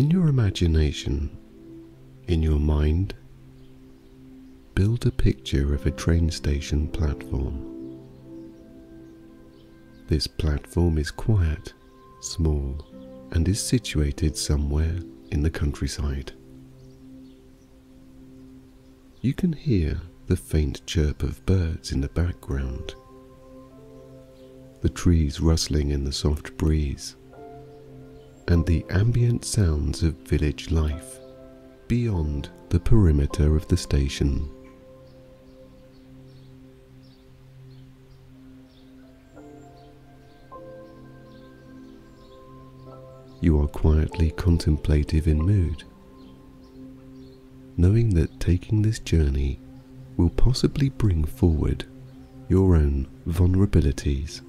In your imagination, in your mind, build a picture of a train station platform. This platform is quiet, small, and is situated somewhere in the countryside. You can hear the faint chirp of birds in the background, the trees rustling in the soft breeze, and the ambient sounds of village life beyond the perimeter of the station. You are quietly contemplative in mood, knowing that taking this journey will possibly bring forward your own vulnerabilities.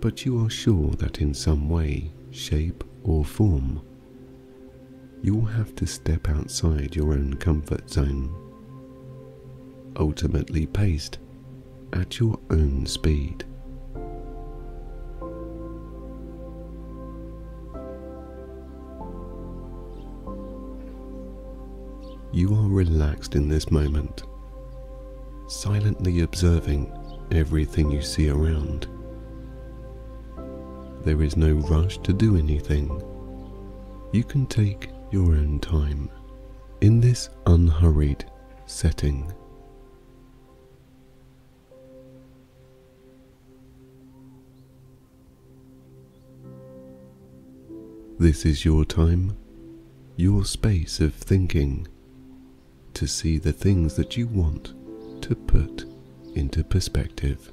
But you are sure that in some way, shape, or form, you will have to step outside your own comfort zone, ultimately paced at your own speed. You are relaxed in this moment, silently observing everything you see around. There is no rush to do anything. You can take your own time in this unhurried setting. This is your time, your space of thinking to see the things that you want to put into perspective.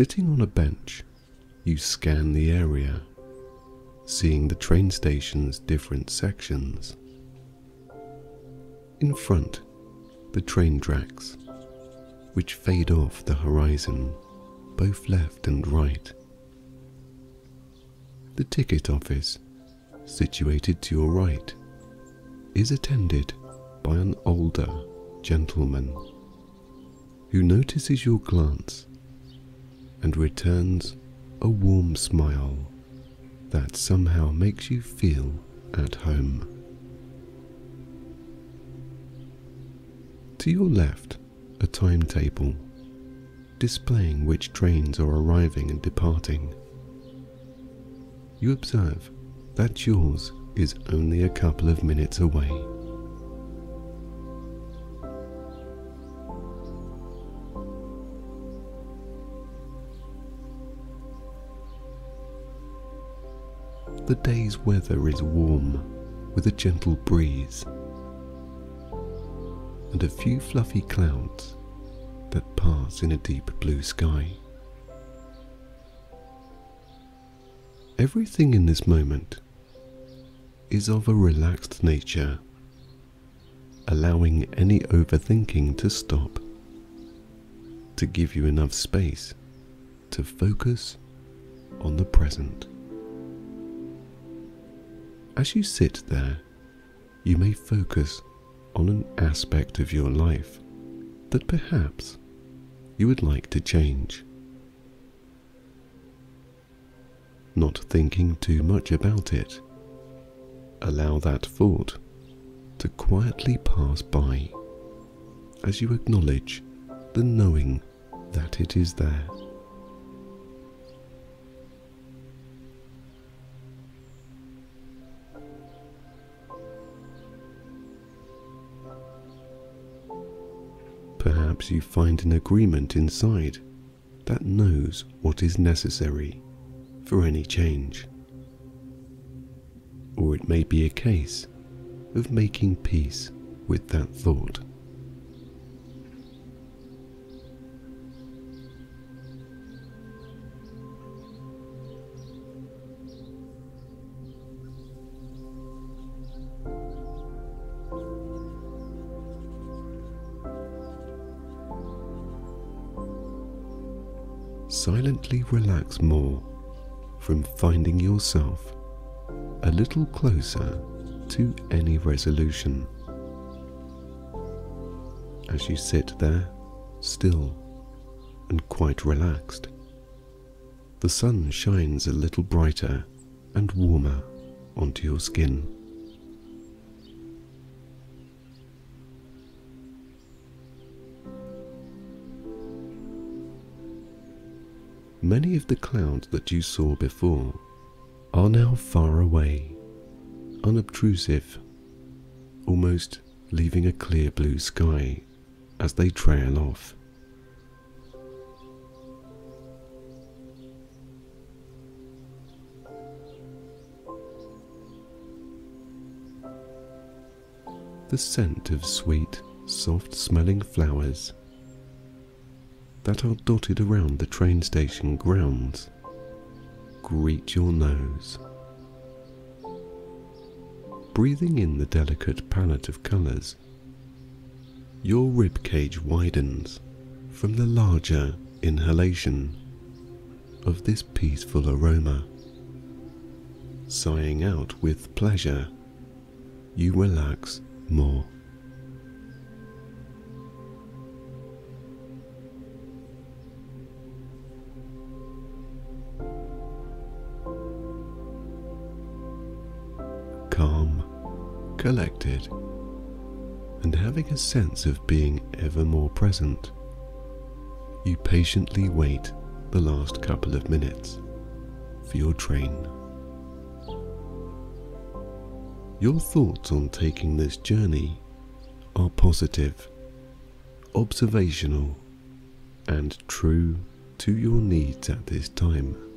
Sitting on a bench, you scan the area, seeing the train station's different sections. In front, the train tracks, which fade off the horizon both left and right. The ticket office, situated to your right, is attended by an older gentleman who notices your glance and returns a warm smile that somehow makes you feel at home. To your left, a timetable displaying which trains are arriving and departing. You observe that yours is only a couple of minutes away. The day's weather is warm with a gentle breeze and a few fluffy clouds that pass in a deep blue sky. Everything in this moment is of a relaxed nature, allowing any overthinking to stop, to give you enough space to focus on the present. As you sit there, you may focus on an aspect of your life that perhaps you would like to change. Not thinking too much about it, allow that thought to quietly pass by as you acknowledge the knowing that it is there. You find an agreement inside that knows what is necessary for any change. Or it may be a case of making peace with that thought. Silently relax more from finding yourself a little closer to any resolution. as you sit there, still and quite relaxed. The sun shines a little brighter and warmer onto your skin. Many of the clouds that you saw before are now far away, unobtrusive, almost leaving a clear blue sky as they trail off. The scent of sweet, soft smelling flowers that are dotted around the train station grounds greet your nose. Breathing in the delicate palette of colours, your rib cage widens from the larger inhalation of this peaceful aroma. Sighing out with pleasure, you relax more. Collected, and having a sense of being ever more present, you patiently wait the last couple of minutes for your train. Your thoughts on taking this journey are positive, observational, and true to your needs at this time.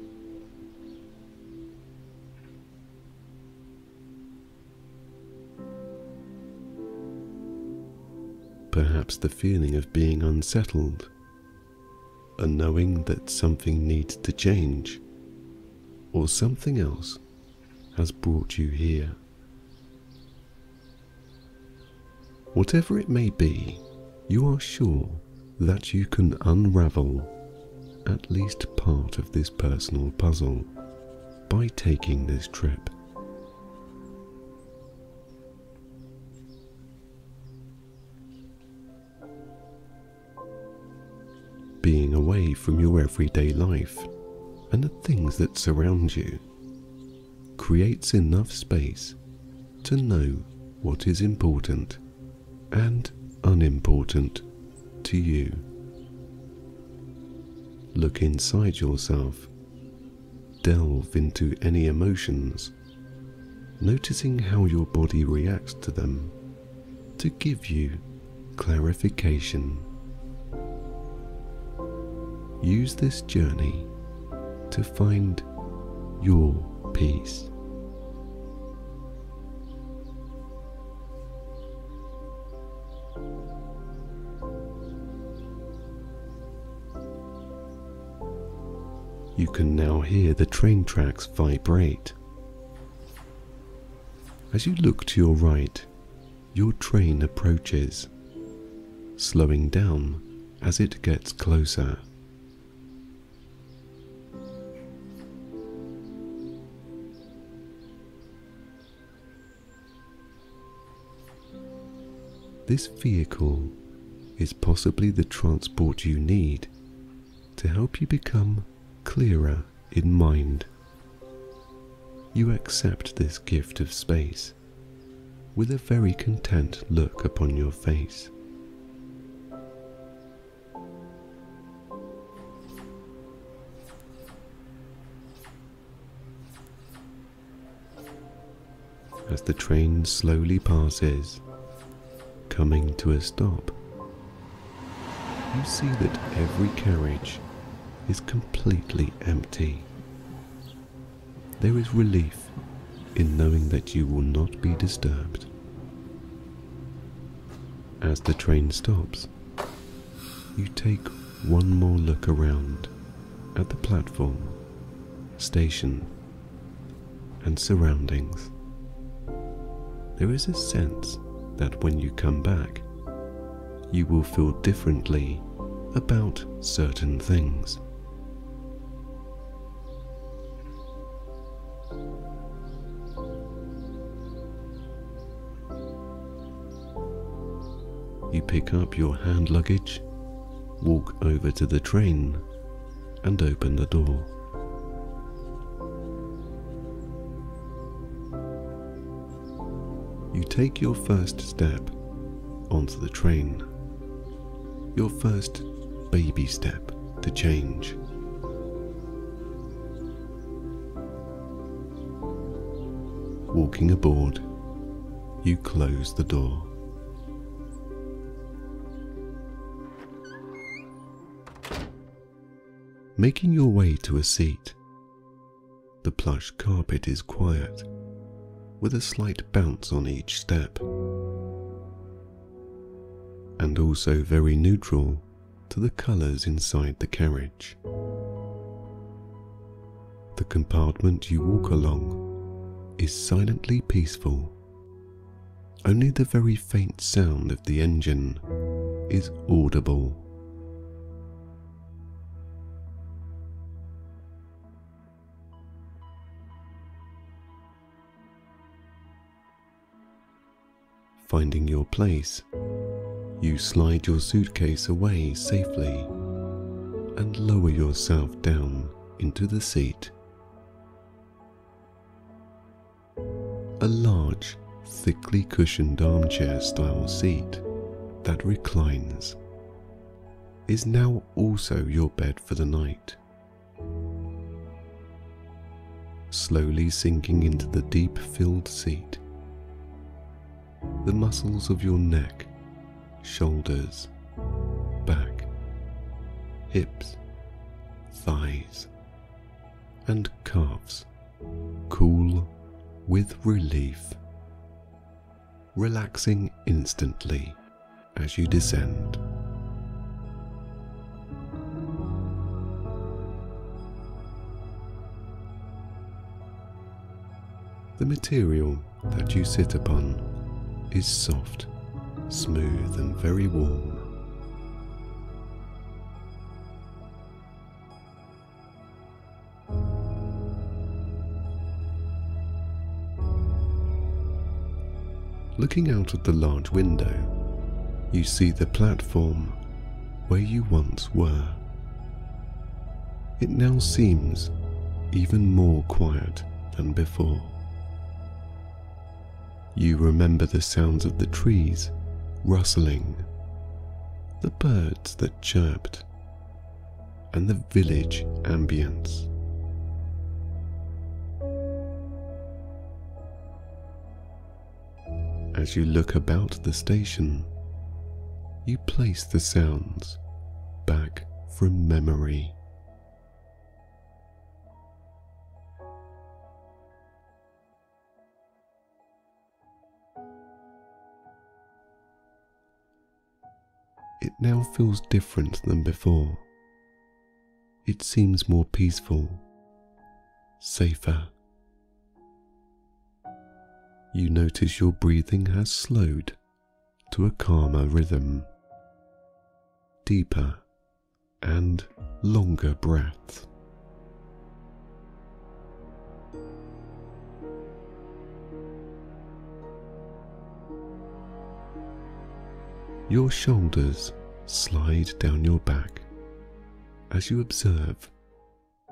Perhaps the feeling of being unsettled, a knowing that something needs to change, or something else has brought you here. Whatever it may be, you are sure that you can unravel at least part of this personal puzzle by taking this trip. From your everyday life and the things that surround you creates enough space to know what is important and unimportant to you. Look inside yourself, delve into any emotions, noticing how your body reacts to them to give you clarification use this journey to find your peace. You can now hear the train tracks vibrate. As you look to your right, your train approaches, slowing down as it gets closer. This vehicle is possibly the transport you need to help you become clearer in mind. You accept this gift of space with a very content look upon your face. As the train slowly passes, coming to a stop, you see that every carriage is completely empty. There is relief in knowing that you will not be disturbed. As the train stops, you take one more look around at the platform, station, and surroundings. There is a sense that when you come back, you will feel differently about certain things. You pick up your hand luggage, walk over to the train, and open the door. You take your first step onto the train, your first baby step to change. Walking aboard, you close the door. Making your way to a seat, the plush carpet is quiet, with a slight bounce on each step, and also very neutral to the colours inside the carriage. The compartment you walk along is silently peaceful. Only the very faint sound of the engine is audible. Finding your place, you slide your suitcase away safely and lower yourself down into the seat. A large, thickly cushioned armchair style seat that reclines is now also your bed for the night. Slowly sinking into the deep filled seat, the muscles of your neck shoulders, back, hips, thighs, and calves cool with relief, relaxing instantly as you descend. The material that you sit upon is soft smooth and very warm. Looking out of the large window, you see the platform where you once were. It now seems even more quiet than before. You remember the sounds of the trees rustling, the birds that chirped, and the village ambience. As you look about the station, you place the sounds back from memory. It now feels different than before. It seems more peaceful, safer. You notice your breathing has slowed to a calmer rhythm, deeper and longer breaths. Your shoulders slide down your back as you observe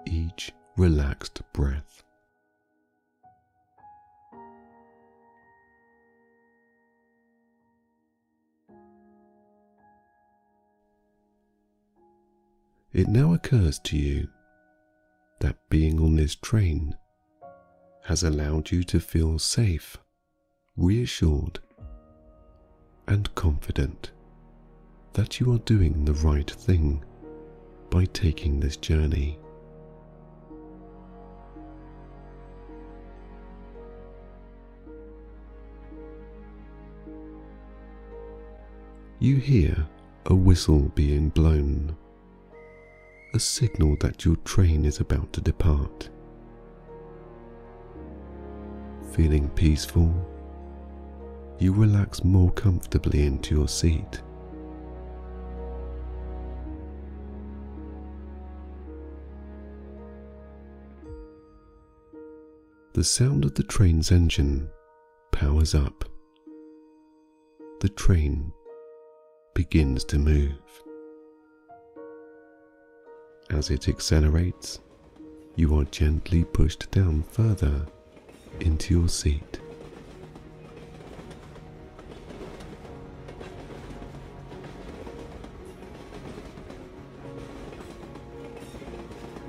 each relaxed breath. It now occurs to you that being on this train has allowed you to feel safe, reassured, and confident that you are doing the right thing by taking this journey. You hear a whistle being blown, a signal that your train is about to depart. Feeling peaceful you relax more comfortably into your seat. The sound of the train's engine powers up. The train begins to move. As it accelerates, you are gently pushed down further into your seat.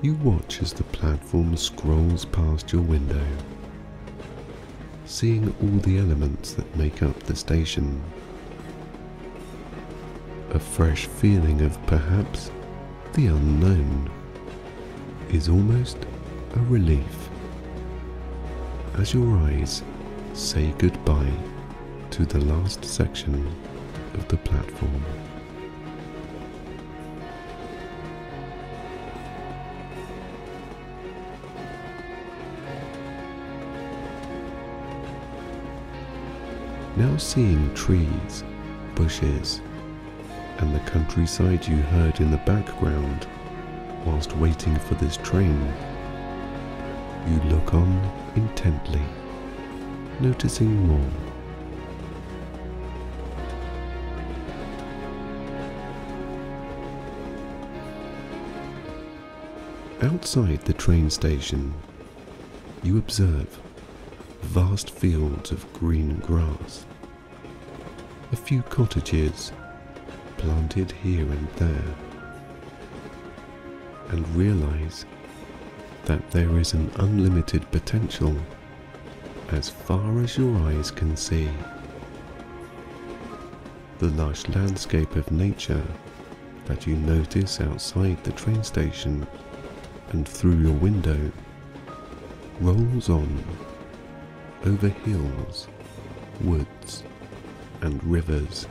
You watch as the platform scrolls past your window, seeing all the elements that make up the station. A fresh feeling of perhaps the unknown is almost a relief as your eyes say goodbye to the last section of the platform. Now seeing trees, bushes, and the countryside you heard in the background whilst waiting for this train, you look on intently, noticing more. Outside the train station, you observe vast fields of green grass, a few cottages planted here and there, and realize that there is an unlimited potential as far as your eyes can see. The lush landscape of nature that you notice outside the train station and through your window rolls on over hills, woods, and rivers.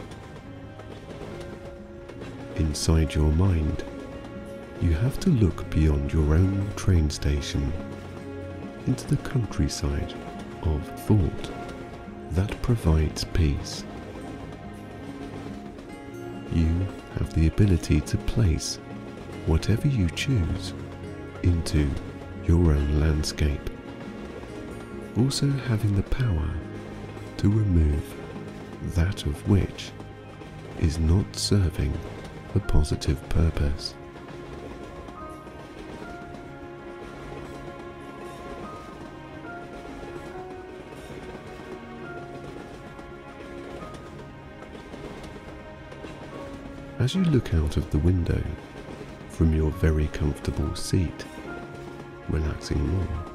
Inside your mind, you have to look beyond your own train station into the countryside of thought that provides peace. You have the ability to place whatever you choose into your own landscape, also having the power to remove that of which is not serving the positive purpose. As you look out of the window from your very comfortable seat, relaxing more,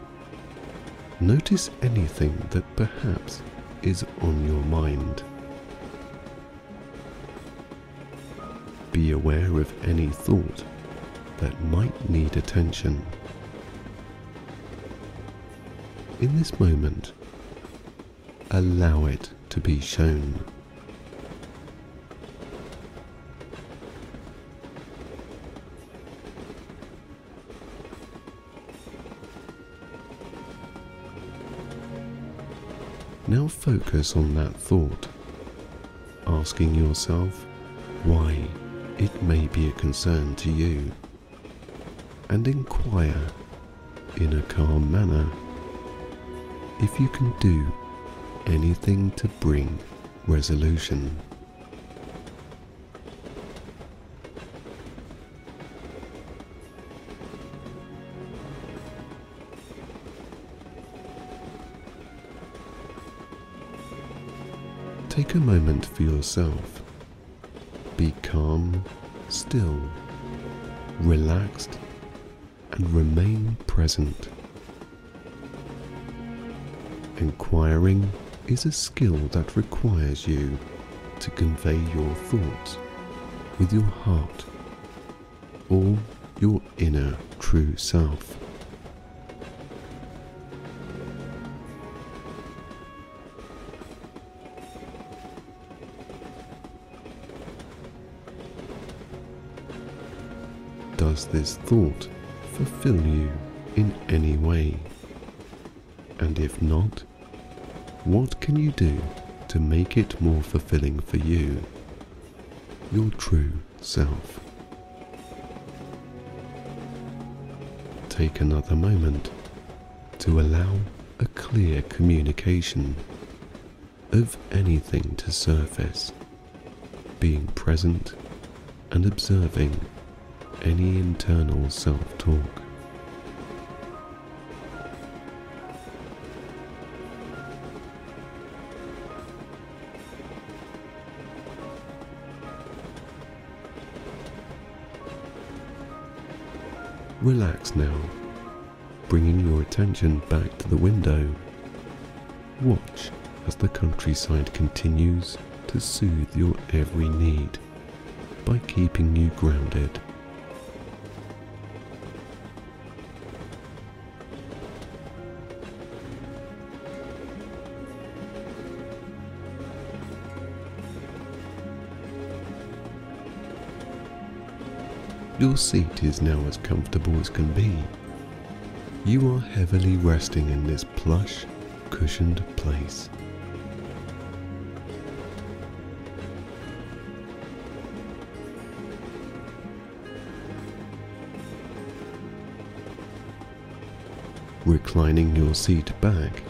notice anything that perhaps is on your mind. Be aware of any thought that might need attention. In this moment, allow it to be shown. Now focus on that thought, asking yourself why it may be a concern to you, and inquire in a calm manner if you can do anything to bring resolution. Take a moment for yourself. Be calm, still, relaxed, and remain present. Inquiring is a skill that requires you to convey your thoughts with your heart or your inner true self. Does this thought fulfill you in any way? And if not, what can you do to make it more fulfilling for you, your true self? Take another moment to allow a clear communication of anything to surface being present and observing any internal self talk. Relax now, bringing your attention back to the window. Watch as the countryside continues to soothe your every need by keeping you grounded. Your seat is now as comfortable as can be. You are heavily resting in this plush, cushioned place. Reclining your seat back,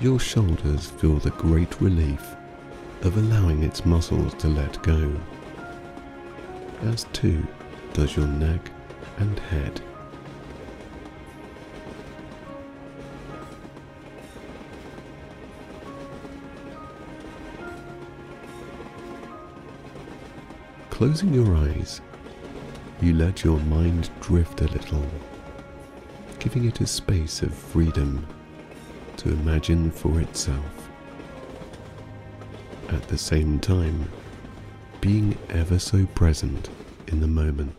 your shoulders feel the great relief of allowing its muscles to let go as too does your neck and head. Closing your eyes, you let your mind drift a little, giving it a space of freedom to imagine for itself. At the same time, being ever so present in the moment.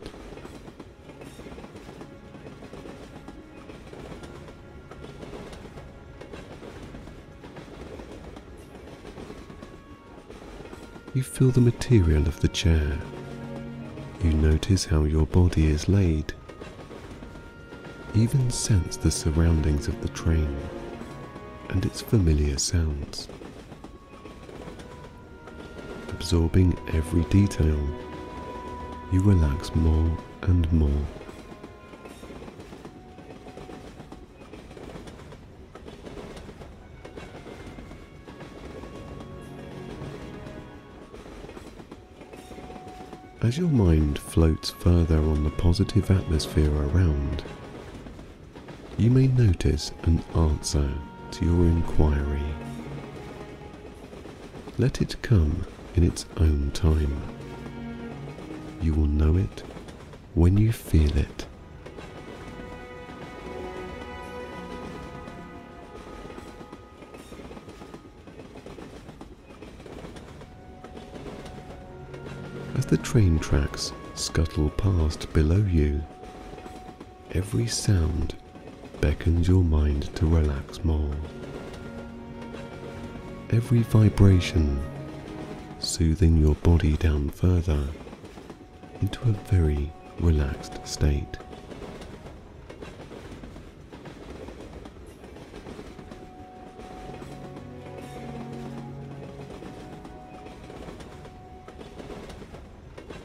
You feel the material of the chair. You notice how your body is laid. Even sense the surroundings of the train and its familiar sounds absorbing every detail, you relax more and more. As your mind floats further on the positive atmosphere around, you may notice an answer to your inquiry. Let it come in its own time. You will know it when you feel it. As the train tracks scuttle past below you, every sound beckons your mind to relax more. Every vibration soothing your body down further into a very relaxed state.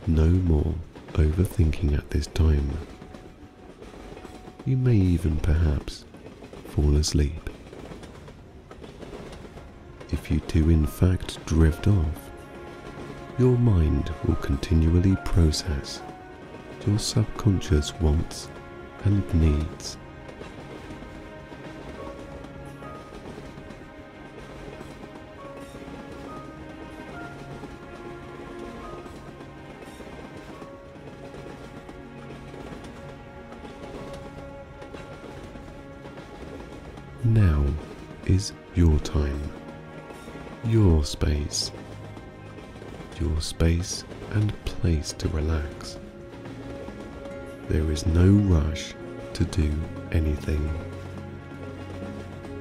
No more overthinking at this time. You may even perhaps fall asleep. If you do in fact drift off, your mind will continually process. Your subconscious wants and needs. Now is your time, your space your space and place to relax. There is no rush to do anything.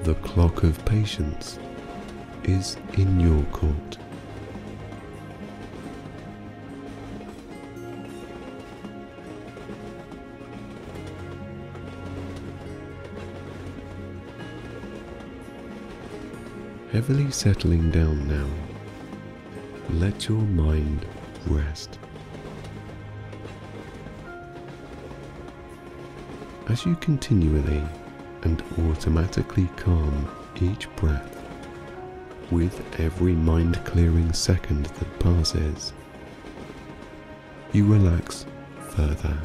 The clock of patience is in your court. Heavily settling down now let your mind rest. As you continually and automatically calm each breath, with every mind clearing second that passes, you relax further.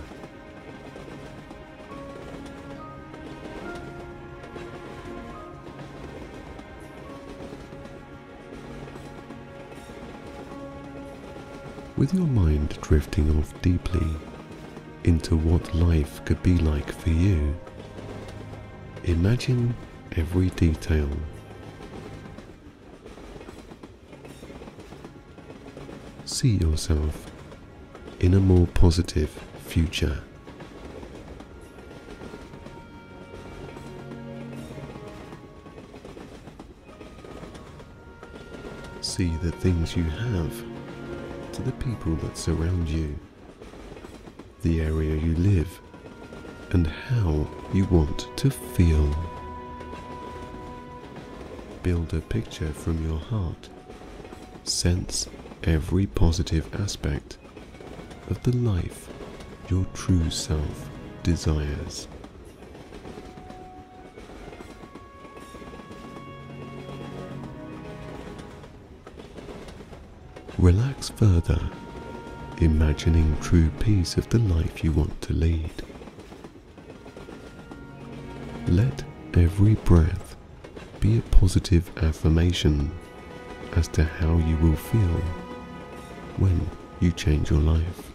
With your mind drifting off deeply into what life could be like for you, imagine every detail. See yourself in a more positive future. See the things you have to the people that surround you, the area you live, and how you want to feel. Build a picture from your heart. Sense every positive aspect of the life your true self desires. Relax further, imagining true peace of the life you want to lead. Let every breath be a positive affirmation as to how you will feel when you change your life.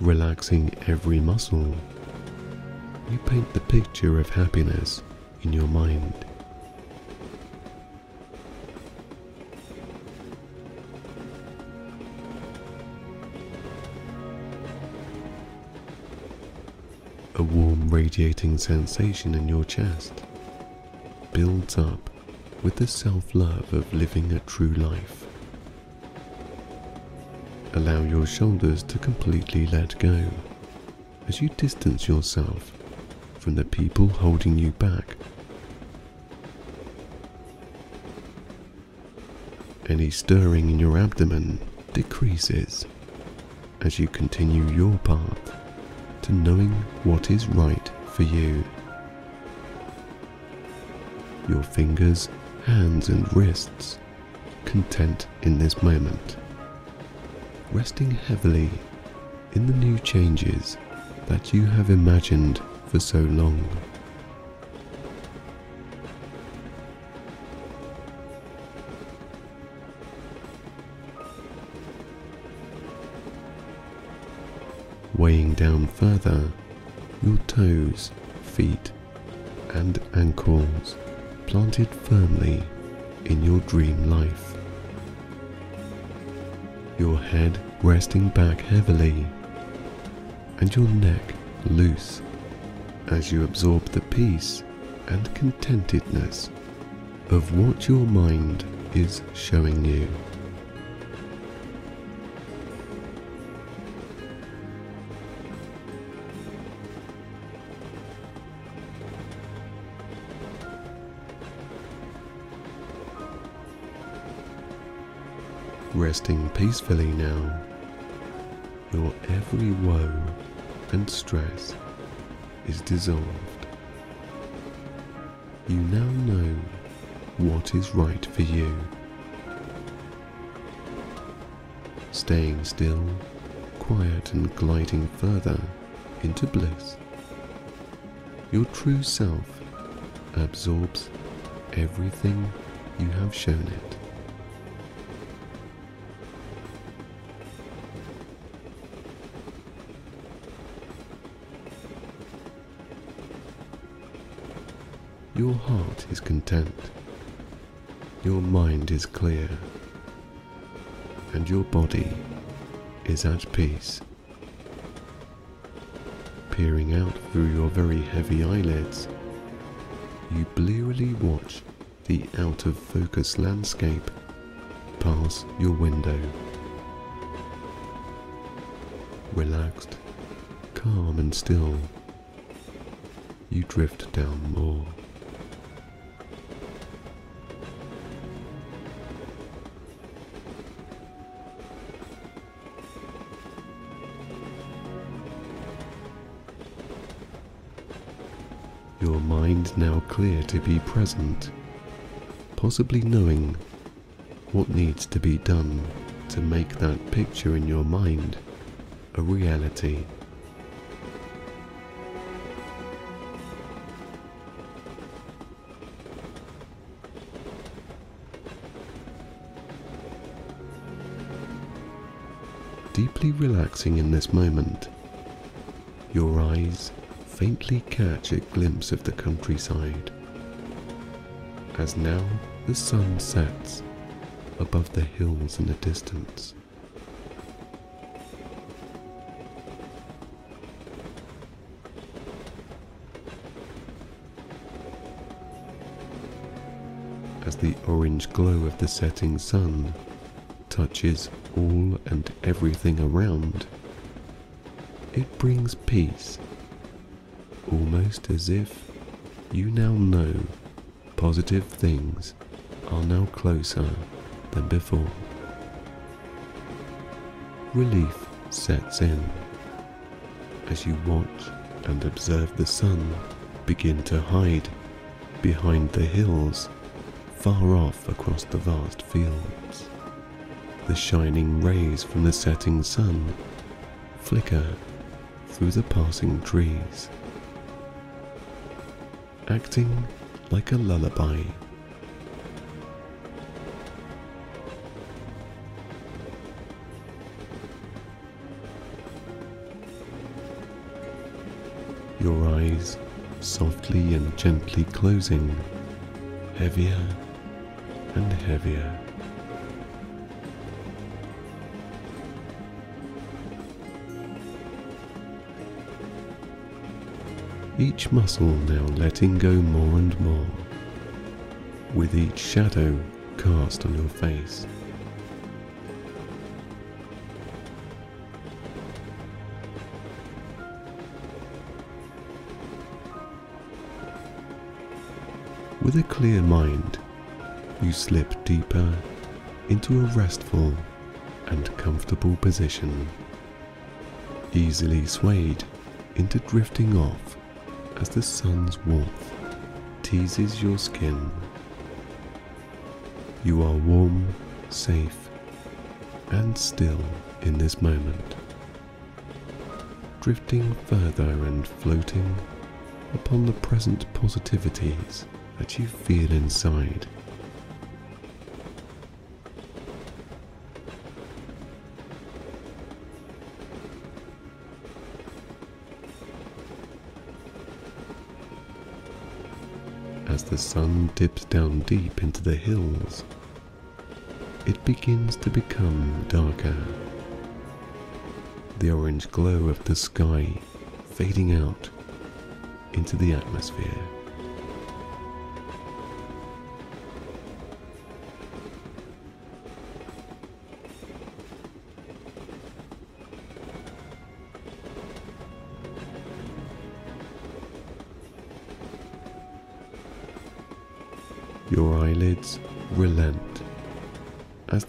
Relaxing every muscle, you paint the picture of happiness in your mind. Radiating sensation in your chest builds up with the self love of living a true life. Allow your shoulders to completely let go as you distance yourself from the people holding you back. Any stirring in your abdomen decreases as you continue your path to knowing what is right for you. Your fingers, hands, and wrists content in this moment, resting heavily in the new changes that you have imagined for so long. Down further your toes, feet, and ankles planted firmly in your dream life. Your head resting back heavily and your neck loose as you absorb the peace and contentedness of what your mind is showing you. Resting peacefully now, your every woe and stress is dissolved. You now know what is right for you. Staying still, quiet and gliding further into bliss. Your true self absorbs everything you have shown it. Your heart is content, your mind is clear, and your body is at peace. Peering out through your very heavy eyelids, you blearily watch the out of focus landscape pass your window. Relaxed, calm, and still, you drift down more. Mind now clear to be present possibly knowing what needs to be done to make that picture in your mind a reality. Deeply relaxing in this moment, your eyes faintly catch a glimpse of the countryside as now the sun sets above the hills in the distance. As the orange glow of the setting sun touches all and everything around, it brings peace, almost as if you now know positive things are now closer than before. Relief sets in as you watch and observe the sun begin to hide behind the hills far off across the vast fields. The shining rays from the setting sun flicker through the passing trees, acting like a lullaby. Your eyes softly and gently closing, heavier and heavier. Each muscle now letting go more and more, with each shadow cast on your face. With a clear mind, you slip deeper into a restful and comfortable position, easily swayed into drifting off as the sun's warmth teases your skin. You are warm, safe, and still in this moment, drifting further and floating upon the present positivities that you feel inside. The sun dips down deep into the hills, it begins to become darker. The orange glow of the sky fading out into the atmosphere.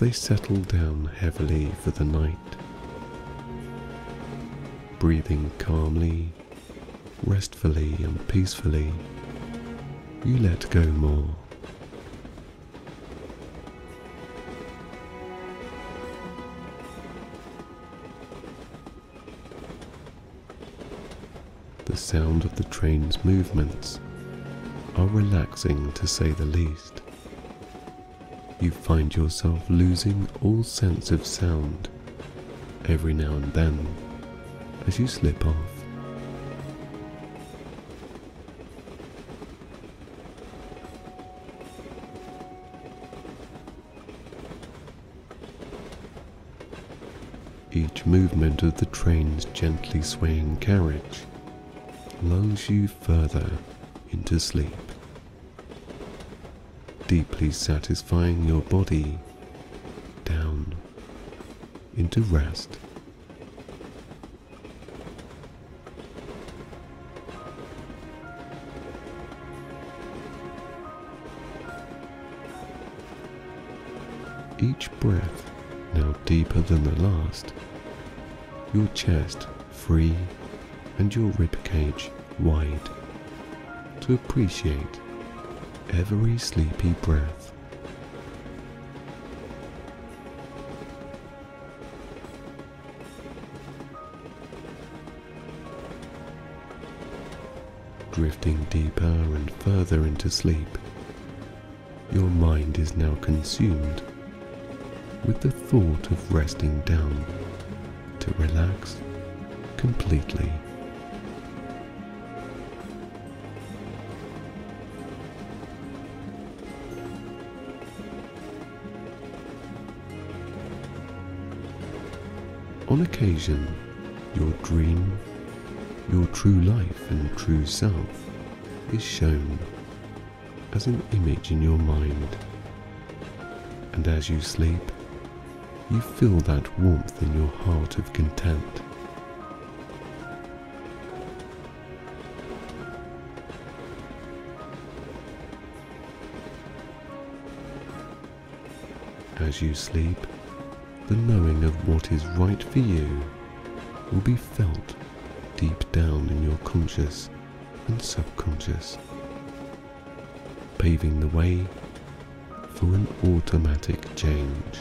They settle down heavily for the night. Breathing calmly, restfully, and peacefully, you let go more. The sound of the train's movements are relaxing to say the least. You find yourself losing all sense of sound every now and then as you slip off. Each movement of the train's gently swaying carriage lulls you further into sleep, deeply satisfying your body down into rest. Each breath now deeper than the last, your chest free and your ribcage wide to appreciate every sleepy breath. Drifting deeper and further into sleep, your mind is now consumed with the thought of resting down to relax completely. Occasion, your dream, your true life and true self is shown as an image in your mind. And as you sleep, you feel that warmth in your heart of content. As you sleep, the knowing of what is right for you will be felt deep down in your conscious and subconscious, paving the way for an automatic change.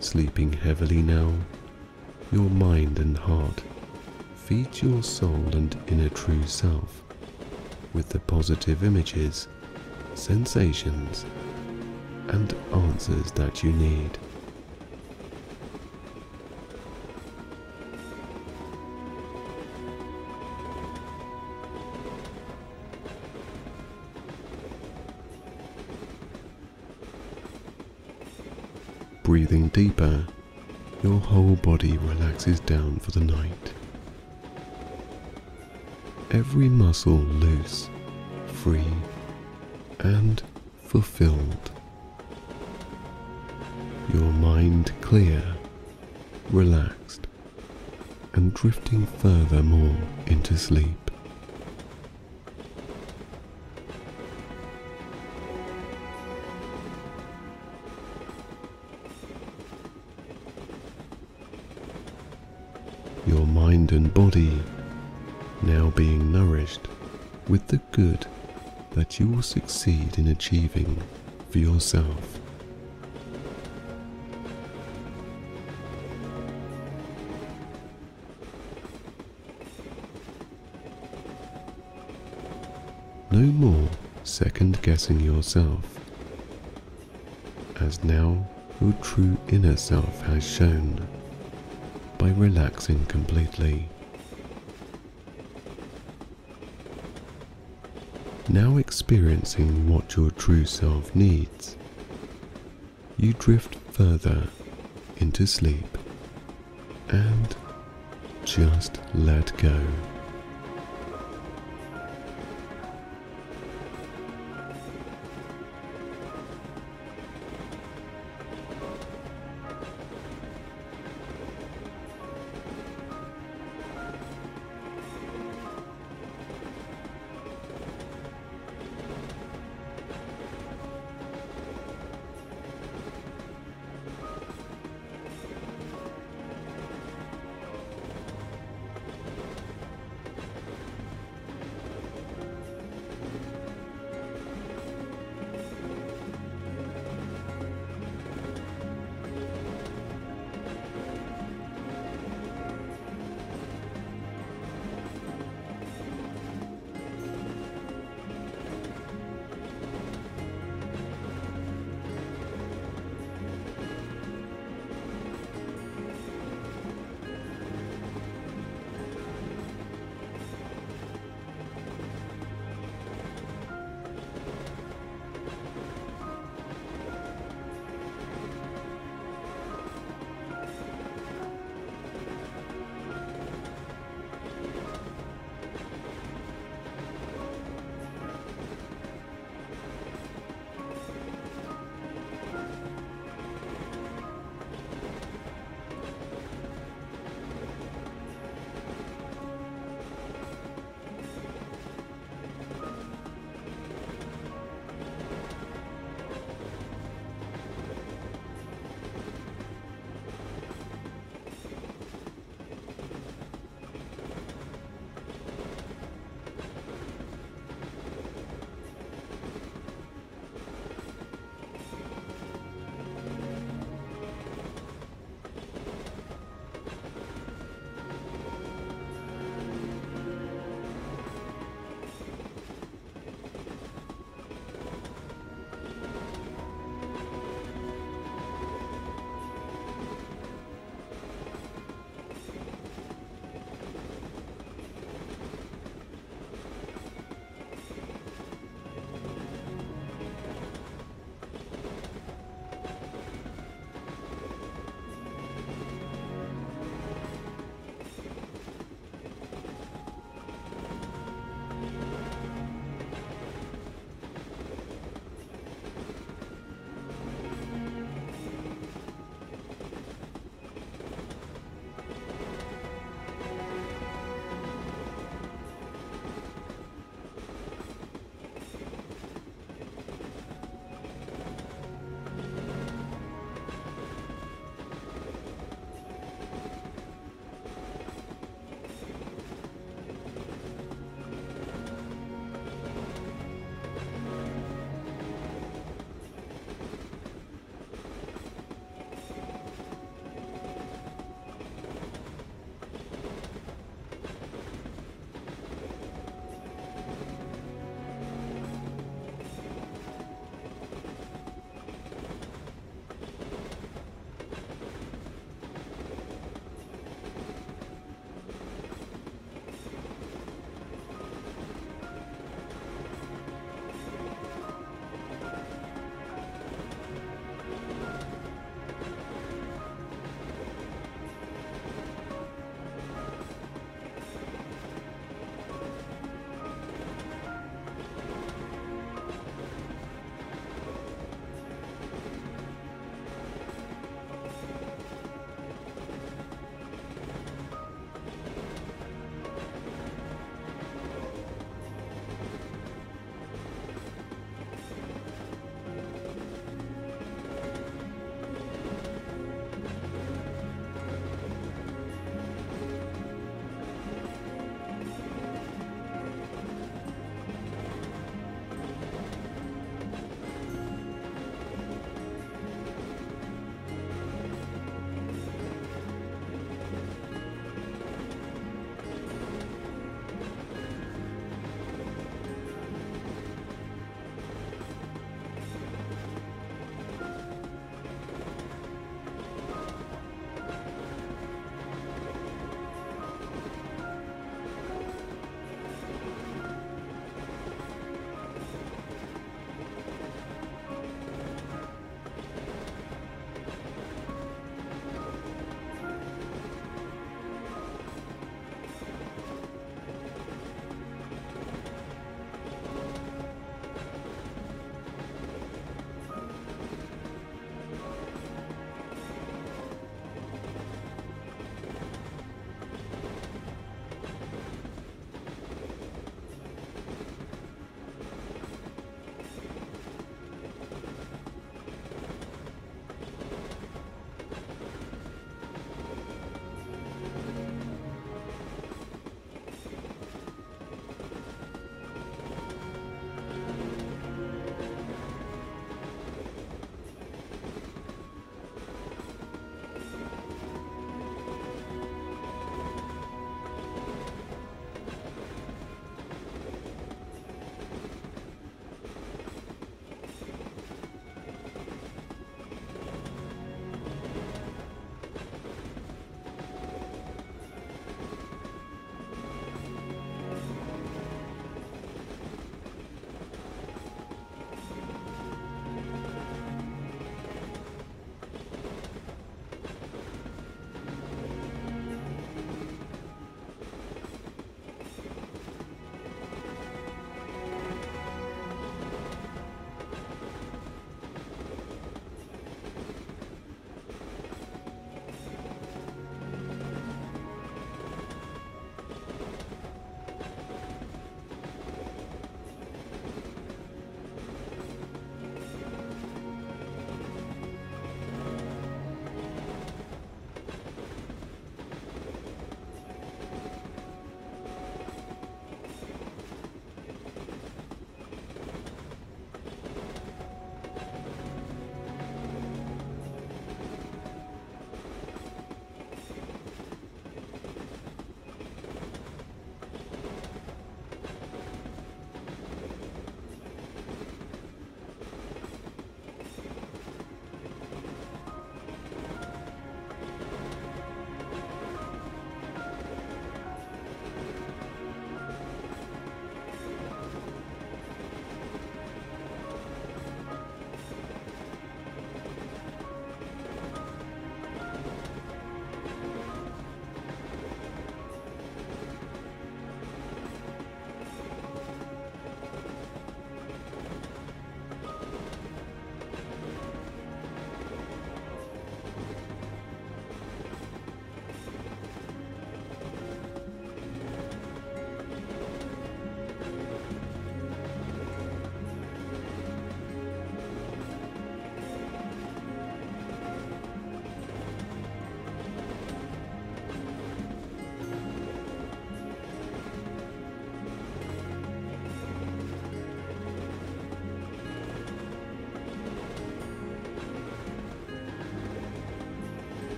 Sleeping heavily now, your mind and heart feed your soul and inner true self with the positive images, sensations, and answers that you need. Breathing deeper, your whole body relaxes down for the night. Every muscle loose, free, and fulfilled. Your mind clear, relaxed, and drifting further more into sleep. your mind and body with the good that you will succeed in achieving for yourself. No more second guessing yourself, as now your true inner self has shown by relaxing completely. Now experiencing what your true self needs, you drift further into sleep and just let go.